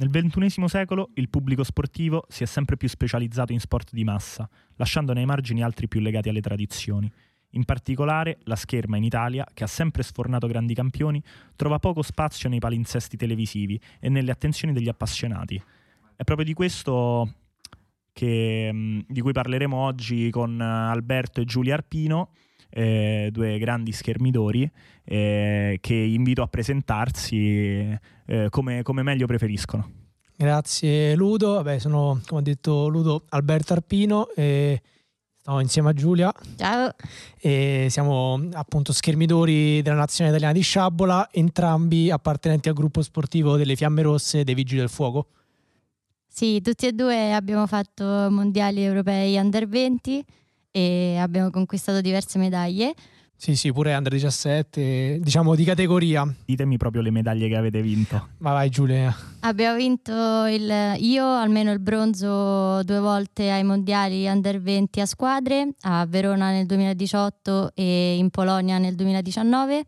Nel XXI secolo il pubblico sportivo si è sempre più specializzato in sport di massa, lasciando nei margini altri più legati alle tradizioni. In particolare, la scherma in Italia, che ha sempre sfornato grandi campioni, trova poco spazio nei palinsesti televisivi e nelle attenzioni degli appassionati. È proprio di questo che, mm, di cui parleremo oggi con Alberto e Giulia Arpino, eh, due grandi schermidori eh, che invito a presentarsi eh, come, come, meglio preferiscono. Grazie Ludo, Vabbè, sono come ha detto Ludo Alberto Arpino e sto insieme a Giulia. Ciao. E siamo appunto schermidori della nazionale italiana di sciabola, entrambi appartenenti al gruppo sportivo delle Fiamme Rosse dei Vigili del Fuoco. Sì, tutti e due abbiamo fatto mondiali europei under 20 e abbiamo conquistato diverse medaglie. Sì, sì, pure under 17, diciamo di categoria. Ditemi proprio le medaglie che avete vinto. Ma vai Giulia. Abbiamo vinto il, io almeno il bronzo due volte ai mondiali under 20 a squadre, a Verona nel 2018 e in Polonia nel 2019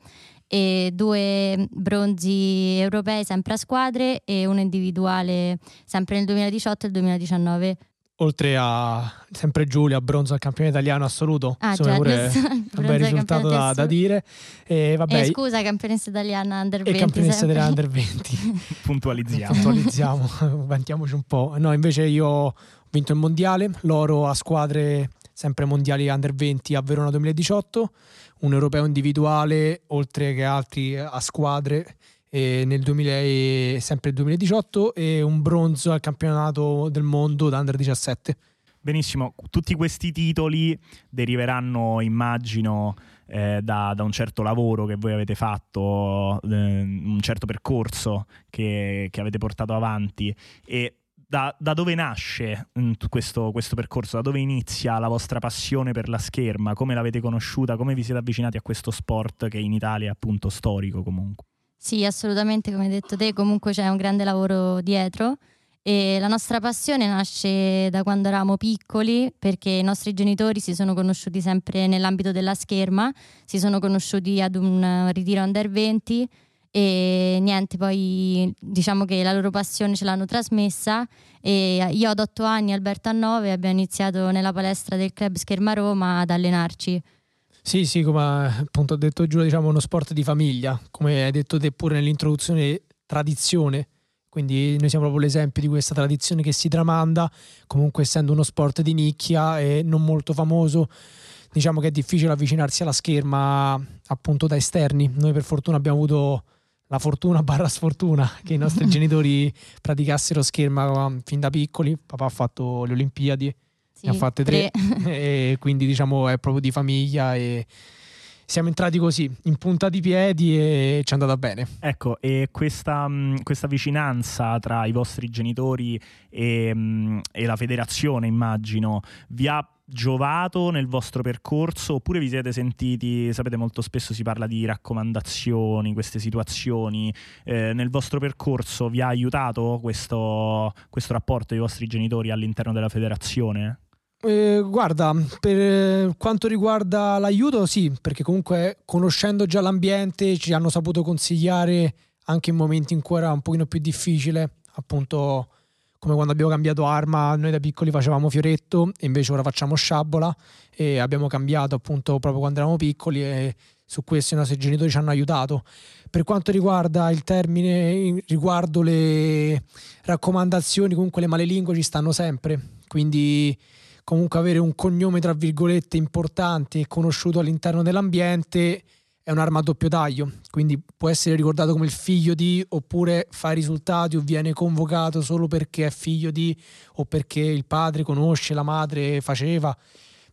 e due bronzi europei sempre a squadre e uno individuale sempre nel 2018 e il 2019 oltre a sempre Giulia, bronzo al campione italiano assoluto, ah, insomma, pure un bel risultato da, da, dire. E, vabbè, eh, scusa, campionessa italiana under 20. E campionessa italiana under 20. Puntualizziamo. Puntualizziamo, vantiamoci un po'. No, invece io ho vinto il mondiale, l'oro a squadre sempre mondiali under 20 a Verona 2018, un europeo individuale oltre che altri a squadre nel 2000, sempre 2018 e un bronzo al campionato del mondo da under 17. Benissimo, tutti questi titoli deriveranno, immagino, eh, da, da, un certo lavoro che voi avete fatto, eh, un certo percorso che, che, avete portato avanti. E da, da dove nasce mm, questo, questo, percorso, da dove inizia la vostra passione per la scherma, come l'avete conosciuta, come vi siete avvicinati a questo sport che in Italia è appunto storico comunque? Sì, assolutamente, come hai detto te, comunque c'è un grande lavoro dietro e la nostra passione nasce da quando eravamo piccoli perché i nostri genitori si sono conosciuti sempre nell'ambito della scherma, si sono conosciuti ad un ritiro under 20 e niente, poi diciamo che la loro passione ce l'hanno trasmessa e io ad 8 anni, Alberto a 9, abbiamo iniziato nella palestra del club Scherma Roma ad allenarci. Sì, sì, come appunto ha detto Giulio, diciamo uno sport di famiglia, come hai detto te pure nell'introduzione, tradizione. Quindi noi siamo proprio l'esempio di questa tradizione che si tramanda, comunque essendo uno sport di nicchia e non molto famoso, diciamo che è difficile avvicinarsi alla scherma appunto da esterni. Noi per fortuna abbiamo avuto la fortuna barra sfortuna che i nostri genitori praticassero scherma fin da piccoli. Papà ha fatto le Olimpiadi sì, ne ha fatte tre, tre. e quindi diciamo è proprio di famiglia e siamo entrati così in punta di piedi e ci è andata bene. Ecco, e questa, questa vicinanza tra i vostri genitori e, e, la federazione, immagino, vi ha giovato nel vostro percorso oppure vi siete sentiti, sapete molto spesso si parla di raccomandazioni, queste situazioni, eh, nel vostro percorso vi ha aiutato questo, questo rapporto dei vostri genitori all'interno della federazione? Eh, guarda, per quanto riguarda l'aiuto, sì, perché comunque conoscendo già l'ambiente ci hanno saputo consigliare anche in momenti in cui era un pochino più difficile, appunto come quando abbiamo cambiato arma, noi da piccoli facevamo fioretto e invece ora facciamo sciabola e abbiamo cambiato appunto proprio quando eravamo piccoli e su questo i nostri genitori ci hanno aiutato. Per quanto riguarda il termine riguardo le raccomandazioni, comunque le malelingue ci stanno sempre, quindi comunque avere un cognome tra virgolette importante e conosciuto all'interno dell'ambiente è un'arma a doppio taglio, quindi può essere ricordato come il figlio di oppure fa i risultati o viene convocato solo perché è figlio di o perché il padre conosce, la madre faceva,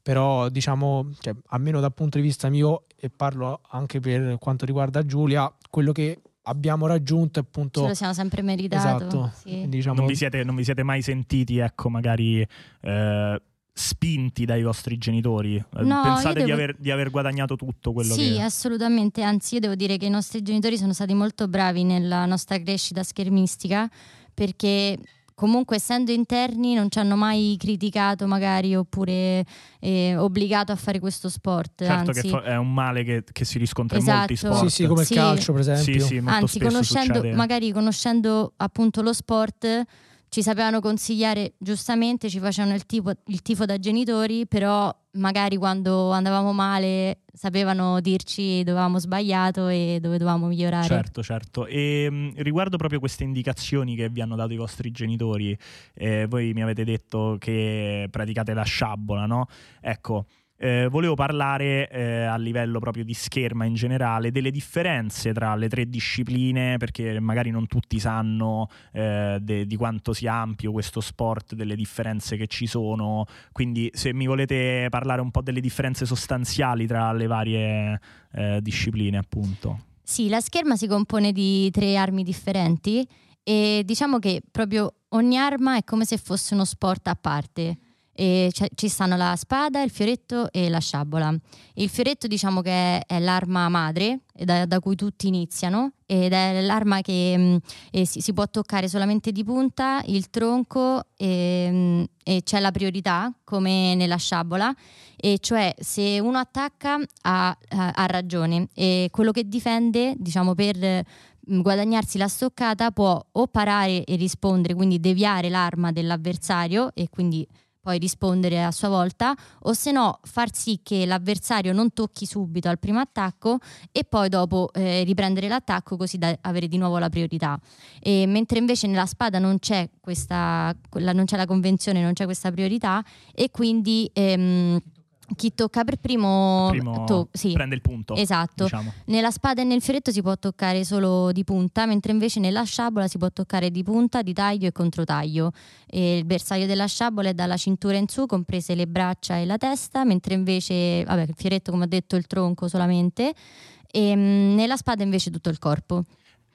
però diciamo, cioè, almeno dal punto di vista mio e parlo anche per quanto riguarda Giulia, quello che abbiamo raggiunto appunto ce lo siamo sempre meritato esatto. sì. diciamo... non, vi siete, non, vi siete, mai sentiti ecco magari eh, spinti dai vostri genitori? Eh, no, Pensate devo... di, aver, di, aver, guadagnato tutto quello sì, che... Sì, assolutamente, anzi io devo dire che i nostri genitori sono stati molto bravi nella nostra crescita schermistica perché comunque essendo interni non ci hanno mai criticato magari oppure eh, obbligato a fare questo sport. Certo Anzi, che fo- è un male che, che si riscontra Esatto. in molti sport. Sì, sì, come Sì. il calcio, per esempio. Sì, sì, molto Anzi, conoscendo, succede. magari conoscendo appunto lo sport, ci sapevano consigliare giustamente, ci facevano il, tipo- il tifo da genitori, però magari quando andavamo male sapevano dirci dove avevamo sbagliato e dove dovevamo migliorare. Certo, certo. E mh, riguardo proprio queste indicazioni che vi hanno dato i vostri genitori, eh, voi mi avete detto che praticate la sciabola, no? Ecco, eh, volevo parlare eh, a livello proprio di scherma in generale delle differenze tra le tre discipline, perché magari non tutti sanno eh, de- di quanto sia ampio questo sport, delle differenze che ci sono. Quindi, se mi volete parlare un po' delle differenze sostanziali tra le varie eh, discipline, appunto. Sì, la scherma si compone di tre armi differenti e diciamo che proprio ogni arma è come se fosse uno sport a parte. E ci stanno la spada, il fioretto e la sciabola. Il fioretto diciamo che è, l'arma madre e da, da cui tutti iniziano ed è l'arma che mh, eh, si, si può toccare solamente di punta, il tronco e, mh, e c'è la priorità come nella sciabola e cioè se uno attacca ha, ha- ha ragione e quello che difende diciamo per mh, guadagnarsi la stoccata può o parare e rispondere quindi deviare l'arma dell'avversario e quindi poi rispondere a sua volta o se no far sì che l'avversario non tocchi subito al primo attacco e poi dopo eh, riprendere l'attacco così da avere di nuovo la priorità. E mentre invece nella spada non c'è questa non c'è la convenzione non c'è questa priorità e quindi ehm, chi tocca per primo, Primo to- sì, prende il punto. esatto Diciamo. nella spada e nel fioretto si può toccare solo di punta, mentre invece nella sciabola si può toccare di punta, di taglio e controtaglio. E il bersaglio della sciabola è dalla cintura in su, comprese le braccia e la testa, mentre invece, vabbè, il fioretto come ho detto il tronco solamente, e mm, nella spada invece tutto il corpo.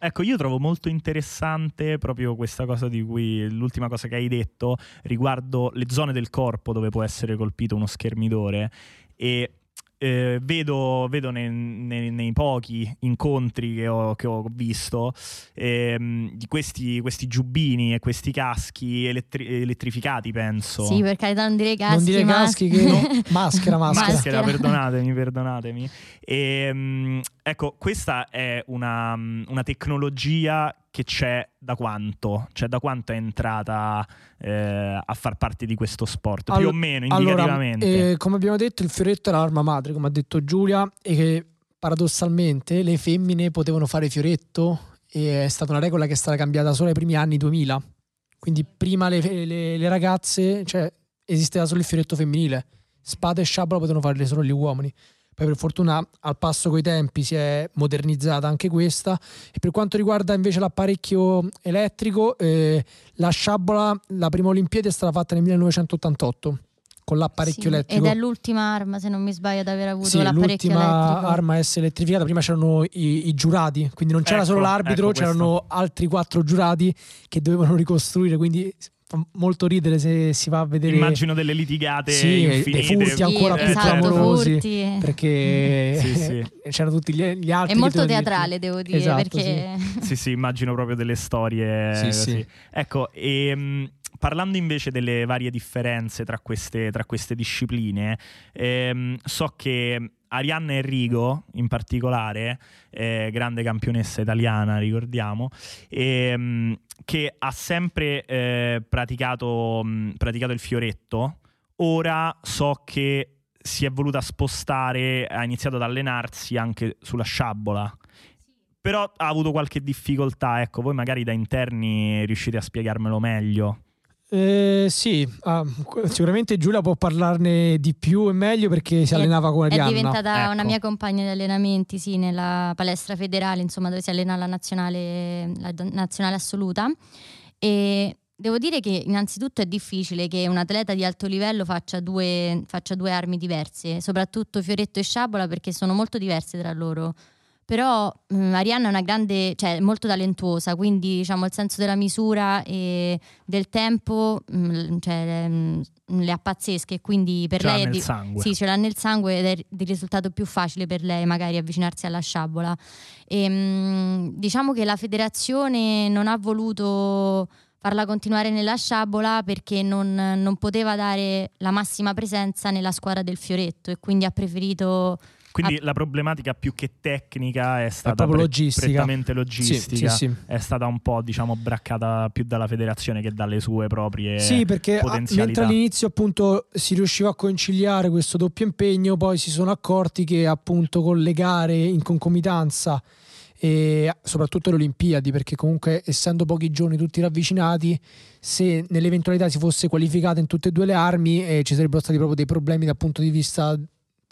Ecco, io trovo molto interessante proprio questa cosa di cui l'ultima cosa che hai detto riguardo le zone del corpo dove può essere colpito uno schermidore e eh, vedo, vedo nei, nei- nei pochi incontri che ho, che ho visto ehm, di questi, questi giubbini e questi caschi elettri- elettrificati, penso. Sì, per carità non dire caschi, non dire ma- caschi che maschera, maschera. Maschera, Maschera. perdonatemi, perdonatemi. E, ecco, questa è una, una tecnologia che c'è da quanto? Cioè da quanto è entrata eh, a far parte di questo sport? Più Allo- o meno, Allora, indicativamente. eh, come abbiamo detto, il fioretto è l'arma madre, come ha detto Giulia, e che paradossalmente le femmine potevano fare fioretto e è stata una regola che è stata cambiata solo ai primi anni 2000. Quindi prima le, le- le ragazze, cioè esisteva solo il fioretto femminile, spada e sciabola potevano farle solo gli uomini. Poi per fortuna al passo coi tempi si è modernizzata anche questa e per quanto riguarda invece l'apparecchio elettrico, eh, la sciabola, la prima Olimpiade è stata fatta nel 1988 con l'apparecchio Sì, elettrico. Ed è l'ultima arma, se non mi sbaglio, ad aver avuto Sì, l'apparecchio l'ultima elettrico. arma a essere elettrificata. Prima c'erano i, i giurati, quindi non c'era Ecco, solo l'arbitro, ecco c'erano altri quattro giurati che dovevano ricostruire. Quindi molto ridere se si va a vedere. Immagino delle litigate Sì, dei infinite. furti Sì, ancora più esatto, clamorosi. furti. Perché Sì, sì. c'erano tutti gli, gli altri. È molto teatrale, devo dire, Esatto, perché Sì, sì, immagino proprio delle storie. Sì, così. sì. Ecco, ehm, parlando invece delle varie differenze tra queste, tra queste discipline, ehm, so che Arianna Enrico, in particolare, eh, grande campionessa italiana, ricordiamo, ehm, che ha sempre eh, praticato, praticato il fioretto, ora so che si è voluta spostare, ha iniziato ad allenarsi anche sulla sciabola. Però ha avuto qualche difficoltà, ecco, voi magari da interni riuscite a spiegarmelo meglio. Eh, sì, ah, sicuramente Giulia può parlarne di più e meglio perché si È- allenava con è Arianna. diventata una Ecco. mia compagna di allenamenti, sì, nella palestra federale, insomma, dove si allena la nazionale, la nazionale assoluta. E devo dire che innanzitutto è difficile che un atleta di alto livello faccia due, faccia due armi diverse, soprattutto fioretto e sciabola, perché sono molto diverse tra loro. Però mm, Arianna è una grande, cioè molto talentuosa, quindi diciamo il senso della misura e del tempo mm, cioè, mm, le ha pazzesche, quindi per Ce l'ha lei è nel di- sangue. sì, ce l'ha nel sangue ed è il risultato più facile per lei magari avvicinarsi alla sciabola. E, mm, diciamo che la federazione non ha voluto farla continuare nella sciabola perché non, non poteva dare la massima presenza nella squadra del Fioretto e quindi ha preferito quindi ah. la problematica più che tecnica è stata è pre- logistica. prettamente logistica. Sì, sì. È stata un po' diciamo braccata più dalla federazione che dalle sue proprie Sì, perché a, mentre all'inizio appunto si riusciva a conciliare questo doppio impegno, poi si sono accorti che appunto con le gare in concomitanza e soprattutto le Olimpiadi, perché comunque essendo pochi giorni tutti ravvicinati, se nell'eventualità si fosse qualificata in tutte e due le armi eh, ci sarebbero stati proprio dei problemi dal punto di vista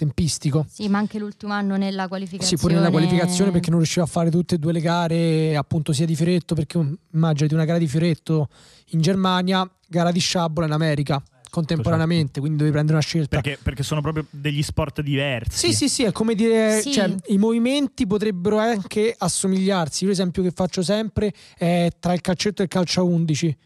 tempistico. Sì, ma anche l'ultimo anno nella qualificazione. Sì, pure nella qualificazione perché non riusciva a fare tutte e due le gare, appunto sia di Fioretto, perché immaginati una gara di Fioretto in Germania, gara di sciabola in America contemporaneamente, certo. quindi devi prendere una scelta. Perché, perché, sono proprio degli sport diversi. Sì, sì, sì, è come dire, sì. cioè, i movimenti potrebbero anche assomigliarsi. Io l'esempio che faccio sempre è tra il calcetto e il calcio a 11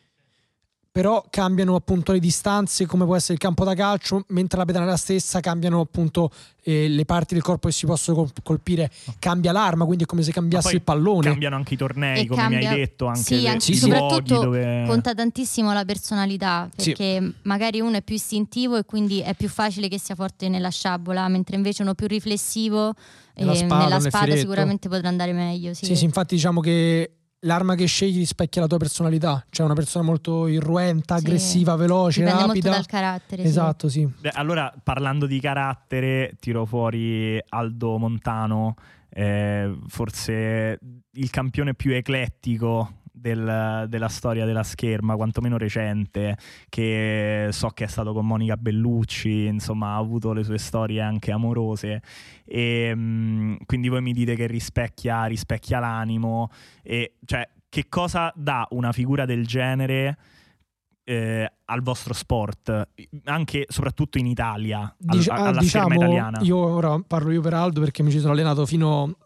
però cambiano appunto le distanze come può essere il campo da calcio mentre la pedana stessa cambiano appunto eh, le parti del corpo che si possono colpire cambia l'arma quindi è come se cambiasse il pallone cambiano anche i tornei e come cambia... mi hai detto anche sì, le, anche i soprattutto dove... conta tantissimo la personalità perché sì. magari uno è più istintivo e quindi è più facile che sia forte nella sciabola mentre invece uno più riflessivo nella eh, spada, nella spada sicuramente potrà andare meglio sì. sì, sì infatti diciamo che l'arma che scegli rispecchia la tua personalità, cioè una persona molto irruenta, sì. aggressiva, veloce, Dipende rapida. molto dal carattere. Esatto, sì. Beh, allora, parlando di carattere, tiro fuori Aldo Montano, eh, forse il campione più eclettico del, della storia della scherma, quantomeno recente, che so che è stato con Monica Bellucci, insomma ha avuto le sue storie anche amorose e mh, quindi voi mi dite che rispecchia, rispecchia l'animo e cioè che cosa dà una figura del genere eh, al vostro sport, anche soprattutto in Italia, Dic- al, alla diciamo, scherma italiana? Io ora parlo io per Aldo perché mi ci sono allenato fino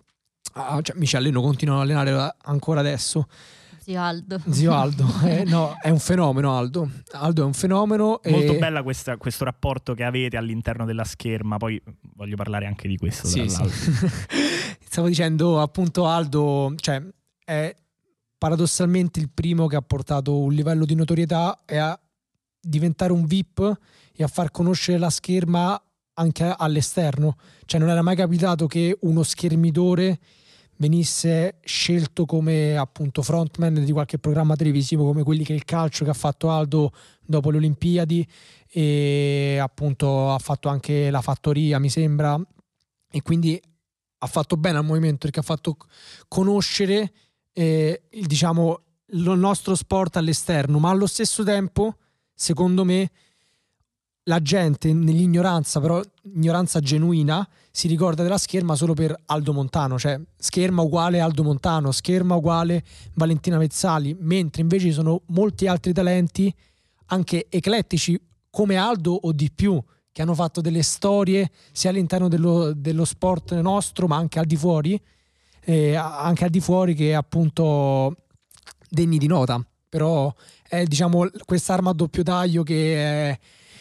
a, cioè mi ci alleno, continuo ad allenare ancora adesso. Zio Aldo. Zio Aldo, eh, no, è un fenomeno Aldo. Aldo è un fenomeno. Molto e... bella questa, questo rapporto che avete all'interno della scherma, poi voglio parlare anche di questo. Sì, sì. Stavo dicendo appunto Aldo, cioè, è paradossalmente il primo che ha portato un livello di notorietà e a diventare un VIP e a far conoscere la scherma anche all'esterno. Cioè non era mai capitato che uno schermidore venisse scelto come appunto frontman di qualche programma televisivo come quelli che il calcio che ha fatto Aldo dopo le Olimpiadi e appunto ha fatto anche la fattoria mi sembra. E quindi ha fatto bene al movimento perché ha fatto conoscere eh, il, diciamo il nostro sport all'esterno ma allo stesso tempo secondo me la gente nell'ignoranza, però ignoranza genuina, si ricorda della scherma solo per Aldo Montano, cioè scherma uguale Aldo Montano, scherma uguale Valentina Vezzali, mentre invece ci sono molti altri talenti, anche eclettici come Aldo o di più, che hanno fatto delle storie sia all'interno dello, dello sport nostro, ma anche al di fuori, eh, anche al di fuori che appunto degni di nota. Però è diciamo quest'arma a doppio taglio che è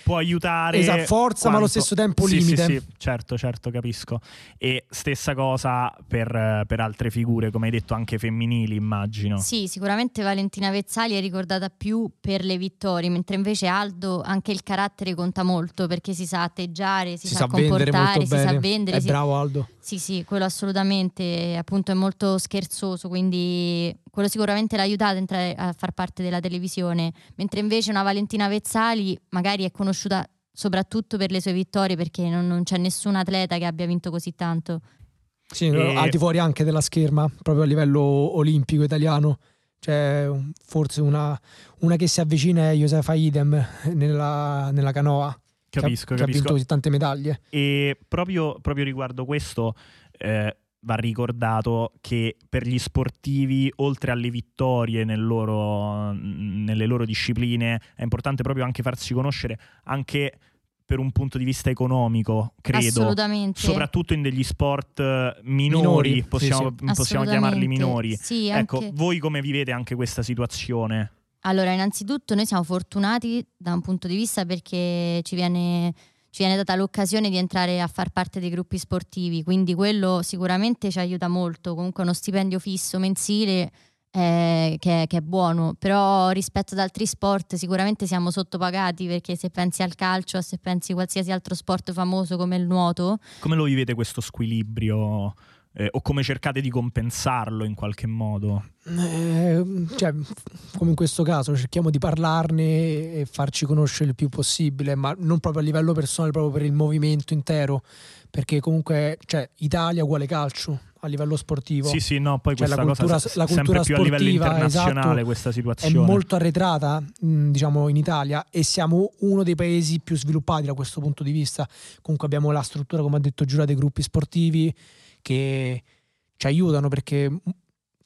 può aiutare. Esatto, forza, quanto... ma allo stesso tempo sì, limite. Sì, sì, certo, certo, capisco. E stessa cosa per, per, altre figure, come hai detto, anche femminili, immagino. Sì, sicuramente Valentina Vezzali è ricordata più per le vittorie, mentre invece Aldo anche il carattere conta molto perché si sa atteggiare, si, si sa, sa comportare, si bene. sa vendere. È si... bravo Aldo. Sì, sì, quello assolutamente, appunto è molto scherzoso, quindi quello sicuramente l'ha aiutato a entrare a far parte della televisione, mentre invece una Valentina Vezzali magari è conosciuta soprattutto per le sue vittorie perché non, non c'è nessun atleta che abbia vinto così tanto. Sì, e... al di fuori anche della scherma, proprio a livello olimpico italiano. C'è forse una, una che si avvicina è Josefa Idem nella, nella canoa. Capisco, che ha, capisco. Che ha vinto così tante medaglie. E proprio, proprio riguardo questo, eh, va ricordato che per gli sportivi, oltre alle vittorie nel loro, nelle loro discipline, è importante proprio anche farsi conoscere anche per un punto di vista economico, credo. Assolutamente. Soprattutto in degli sport minori, minori possiamo, sì, sì. possiamo chiamarli minori. Sì, ecco, anche... voi come vivete anche questa situazione? Allora, innanzitutto noi siamo fortunati da un punto di vista perché ci viene, ci viene, data l'occasione di entrare a far parte dei gruppi sportivi, quindi quello sicuramente ci aiuta molto. Comunque uno stipendio fisso mensile è, che, che, è buono, però rispetto ad altri sport sicuramente siamo sottopagati perché se pensi al calcio, se pensi a qualsiasi altro sport famoso come il nuoto. Come lo vivete questo squilibrio? Eh, o come cercate di compensarlo in qualche modo? Eh, cioè, come in questo caso, cerchiamo di parlarne e farci conoscere il più possibile, ma non proprio a livello personale, proprio per il movimento intero, perché comunque cioè, Italia uguale calcio, a livello sportivo. Sì, sì, no, poi cioè, questa la cultura, cosa la cultura sempre più a livello internazionale esatto, questa situazione. È molto arretrata, diciamo, in Italia e siamo uno dei paesi più sviluppati da questo punto di vista. Comunque abbiamo la struttura, come ha detto Giura, dei gruppi sportivi che ci aiutano perché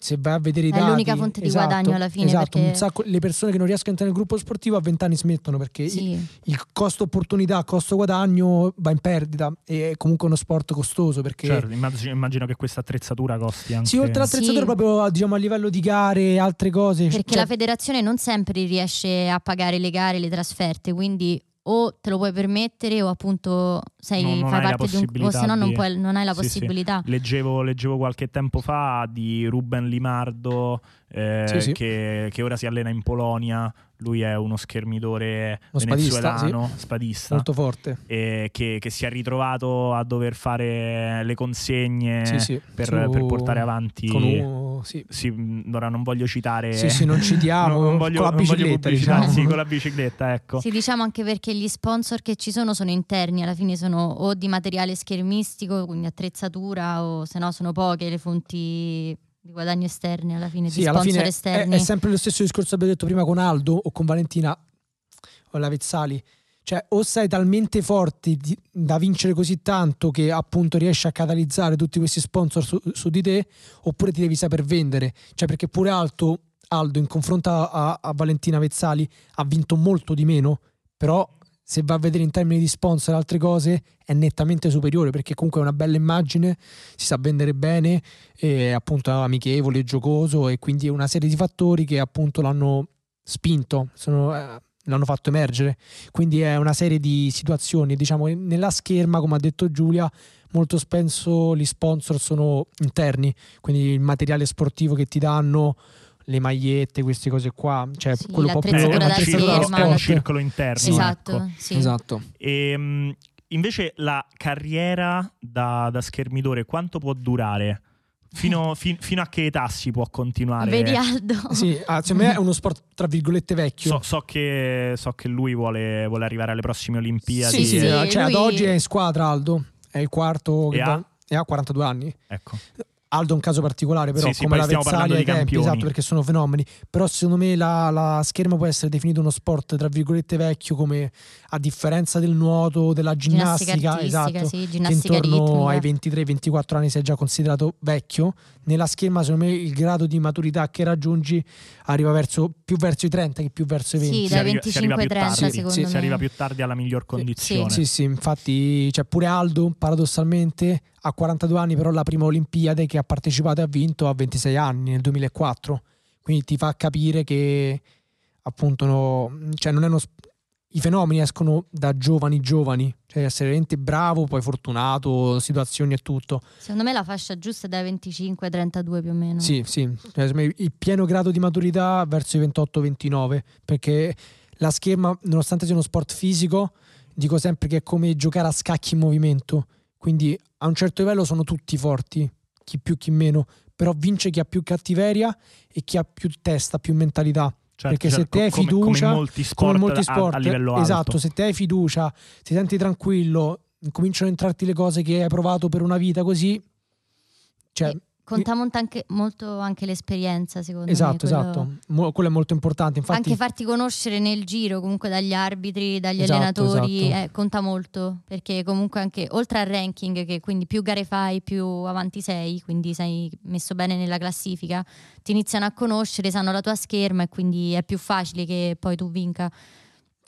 se vai a vedere i dati è l'unica fonte esatto, di guadagno alla fine esatto, perché... sacco, le persone che non riescono a entrare nel gruppo sportivo a 20 anni smettono perché sì. il, il, costo opportunità costo guadagno va in perdita e è comunque uno sport costoso perché certo, immagino, immagino che questa attrezzatura costi anche sì oltre all'attrezzatura sì. proprio diciamo a livello di gare e altre cose perché cioè... la federazione non sempre riesce a pagare le gare le trasferte quindi o te lo puoi permettere o appunto sei, non, non fai parte di un o se no non, puoi, non hai la sì, possibilità. Sì. Leggevo, leggevo, qualche tempo fa di Ruben Limardo eh, sì, che, che, ora si allena in Polonia lui è uno schermitore uno venezuelano, spadista, spadista, molto forte. E che, che, si è ritrovato a dover fare le consegne sì, sì. Per, Su... per, portare avanti. Con un... sì. sì. ora non voglio citare. Sì, sì, non citiamo. non voglio, con la bicicletta. Diciamo. Sì, con la bicicletta, ecco. Sì, diciamo anche perché gli sponsor che ci sono sono interni, alla fine sono o di materiale schermistico, quindi attrezzatura, o se no sono poche le fonti di guadagni esterni alla fine, sì, di sponsor fine esterni. È, è, sempre lo stesso discorso che abbiamo detto prima con Aldo o con Valentina o la Vezzali. Cioè, o sei talmente forte di, da vincere così tanto che appunto riesci a catalizzare tutti questi sponsor su, su, di te, oppure ti devi saper vendere. Cioè, perché pure Alto, Aldo in confronto a, a Valentina Vezzali ha vinto molto di meno, però se va a vedere in termini di sponsor e altre cose è nettamente superiore perché comunque è una bella immagine, si sa vendere bene, è appunto amichevole, giocoso e quindi è una serie di fattori che appunto l'hanno spinto, sono, eh, l'hanno fatto emergere. Quindi è una serie di situazioni, diciamo, nella scherma, come ha detto Giulia, molto spesso gli sponsor sono interni, quindi il materiale sportivo che ti danno le magliette, queste cose qua, cioè sì, quello un po' più è un, circolo, è un circolo interno. Sì. Esatto, ecco. sì. esatto. E, um, invece la carriera da, da, schermidore quanto può durare? Fino, fin, fino, a che età si può continuare? Vedi Aldo. Sì, ah, secondo me è uno sport tra virgolette vecchio. So, so, che, so che, lui vuole, vuole, arrivare alle prossime Olimpiadi. Sì, sì, sì cioè lui... ad oggi è in squadra Aldo, è il quarto e ha? e ha 42 anni. Ecco. Aldo è un caso particolare, però, sì, come la Vezzali ai tempi, esatto, perché sono fenomeni. Però secondo me la, la, scherma può essere definito uno sport, tra virgolette, vecchio, come a differenza del nuoto, della ginnastica, esatto, sì, ginnastica che intorno ritmica. ai 23-24 anni si è già considerato vecchio. Nella scherma, secondo me, il grado di maturità che raggiungi arriva verso, più verso i 30 che più verso i 20. Sì, dai 25-30 secondo sì, me. Si arriva più tardi alla miglior condizione. Sì, sì, infatti, cioè pure Aldo, paradossalmente, ha 42 anni, però la prima Olimpiade che ha partecipato e ha vinto a 26 anni, nel 2004. Quindi ti fa capire che appunto no, cioè non è uno, i fenomeni escono da giovani giovani, cioè essere veramente bravo, poi fortunato, situazioni e tutto. Secondo me la fascia giusta è dai 25 ai 32 più o meno. Sì, sì, cioè, il pieno grado di maturità verso i 28-29, perché la scherma, nonostante sia uno sport fisico, dico sempre che è come giocare a scacchi in movimento quindi a un certo livello sono tutti forti, chi più chi meno, però vince chi ha più cattiveria e chi ha più testa, più mentalità. Certo, Perché certo, se te hai fiducia, come, molti sport, come molti sport a, a livello esatto, alto. se te hai fiducia, ti senti tranquillo, cominciano a entrarti le cose che hai provato per una vita così, cioè, Conta anche, molto anche l'esperienza, secondo esatto, me. Quello... Esatto, Mo- quello è molto importante. Infatti... Anche farti conoscere nel giro, comunque dagli arbitri, dagli esatto, allenatori, esatto. Eh, conta molto. Perché comunque anche, oltre al ranking, che quindi più gare fai, più avanti sei, quindi sei messo bene nella classifica, ti iniziano a conoscere, sanno la tua scherma e quindi è più facile che poi tu vinca.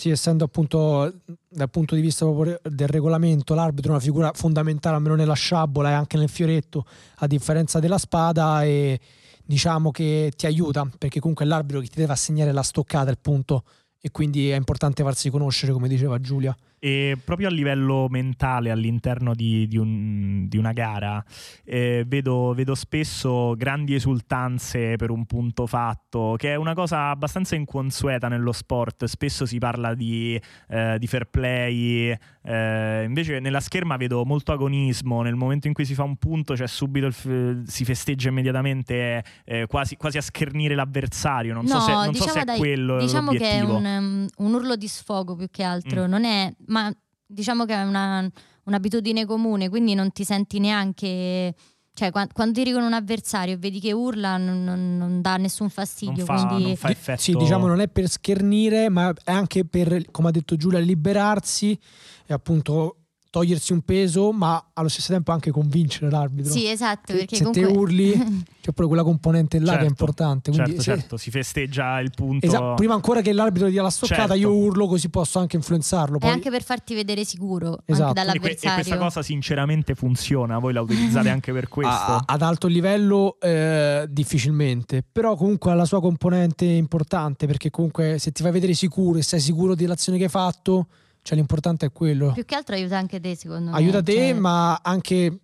Sì, essendo appunto dal punto di vista del regolamento l'arbitro è una figura fondamentale almeno nella sciabola e anche nel fioretto, a differenza della spada e diciamo che ti aiuta perché comunque è l'arbitro che ti deve assegnare la stoccata, il punto e quindi è importante farsi conoscere come diceva Giulia. E proprio a livello mentale all'interno di, di, un, di una gara eh, vedo, vedo, spesso grandi esultanze per un punto fatto, che è una cosa abbastanza inconsueta nello sport. Spesso si parla di, eh, di fair play, eh, invece nella scherma vedo molto agonismo. Nel momento in cui si fa un punto, cioè subito f- si festeggia immediatamente, eh, quasi, quasi, a schernire l'avversario. Non no, so se, non diciamo so se dai, è quello. Diciamo l'obiettivo. che è un, um, un, urlo di sfogo più che altro. Mm. Non è ma diciamo che è una, un'abitudine comune, quindi non ti senti neanche cioè quando, quando ti con un avversario e vedi che urla non, non, non dà nessun fastidio non fa, quindi... non fa effetto... sì diciamo non è per schernire ma è anche per come ha detto Giulia liberarsi e appunto togliersi un peso, ma allo stesso tempo anche convincere l'arbitro. Sì, esatto. Perché se comunque... te urli, c'è pure quella componente là certo, che è importante. Quindi certo, se... certo, si festeggia il punto. Esatto, prima ancora che l'arbitro dia la stoccata, certo. io urlo così posso anche influenzarlo. Poi... E anche per farti vedere sicuro esatto. anche dall'avversario. E, questa cosa sinceramente funziona, voi la utilizzate anche per questo? A, ad alto livello eh, difficilmente, però comunque ha la sua componente importante perché comunque se ti fai vedere sicuro e sei sicuro dell'azione che hai fatto cioè l'importante è quello. Più che altro aiuta anche te, secondo me. Aiuta te, cioè... ma anche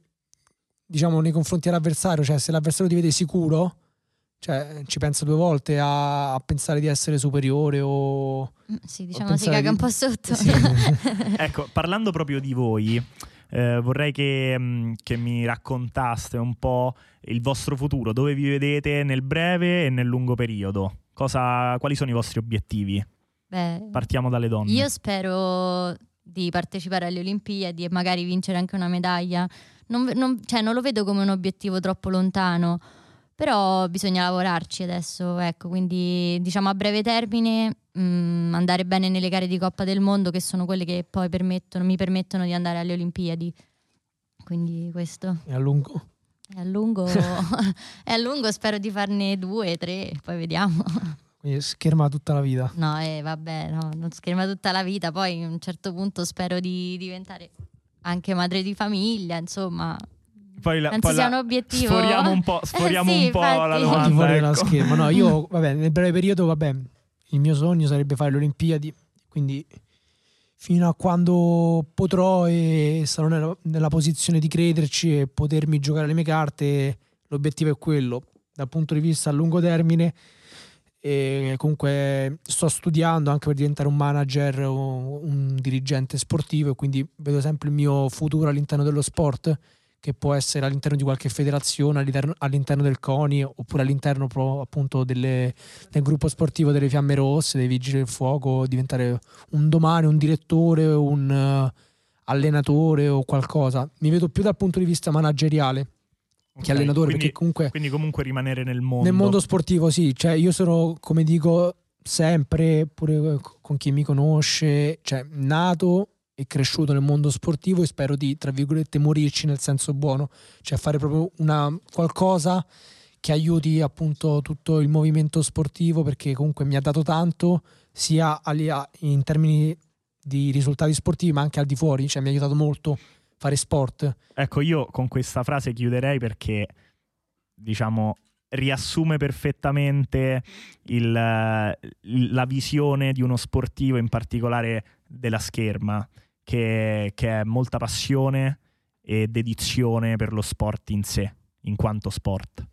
diciamo nei confronti dell'avversario, cioè se l'avversario ti vede sicuro, cioè ci pensa due volte a, a pensare di essere superiore o mm, Sì, diciamo si caga di... un po' sotto. Sì. ecco, parlando proprio di voi, eh, vorrei che, mm, che, mi raccontaste un po' il vostro futuro, dove vi vedete nel breve e nel lungo periodo. Cosa, quali sono i vostri obiettivi? Beh, Partiamo dalle donne. Io spero di partecipare alle Olimpiadi e magari vincere anche una medaglia. Non, non, cioè, non lo vedo come un obiettivo troppo lontano, però bisogna lavorarci adesso. Ecco, quindi diciamo a breve termine mh, mm, andare bene nelle gare di Coppa del Mondo, che sono quelle che poi permettono, mi permettono di andare alle Olimpiadi. Quindi questo. E a lungo? E a lungo, e a lungo spero di farne due, tre, poi vediamo. Quindi scherma tutta la vita. No, eh, vabbè, no, non scherma tutta la vita. Poi a un certo punto spero di diventare anche madre di famiglia, insomma. Poi la, Penso poi sia la, un obiettivo. Sforiamo un po', sforiamo eh, sì, un po' infatti. la domanda. Ecco. Ecco. scherma. No, io, vabbè, nel breve periodo, vabbè, il mio sogno sarebbe fare le Olimpiadi, quindi fino a quando potrò e sarò nella, nella posizione di crederci e potermi giocare le mie carte, l'obiettivo è quello. Dal punto di vista a lungo termine e comunque sto studiando anche per diventare un manager o un dirigente sportivo e quindi vedo sempre il mio futuro all'interno dello sport che può essere all'interno di qualche federazione, all'interno, all'interno del CONI oppure all'interno appunto delle, del gruppo sportivo delle Fiamme Rosse, dei Vigili del Fuoco, diventare un domani un direttore, un uh, allenatore o qualcosa. Mi vedo più dal punto di vista manageriale che allenatore quindi, perché comunque quindi comunque rimanere nel mondo. Nel mondo sportivo sì. Cioè io sono come dico sempre pure con chi mi conosce cioè nato e cresciuto nel mondo sportivo e spero di tra virgolette morirci nel senso buono. Cioè fare proprio una qualcosa che aiuti appunto tutto il movimento sportivo perché comunque mi ha dato tanto sia in termini di risultati sportivi ma anche al di fuori. Cioè mi ha aiutato molto fare sport. Ecco, io con questa frase chiuderei perché, diciamo, riassume perfettamente il, la visione di uno sportivo, in particolare della scherma, che, che è molta passione e dedizione per lo sport in sé, in quanto sport.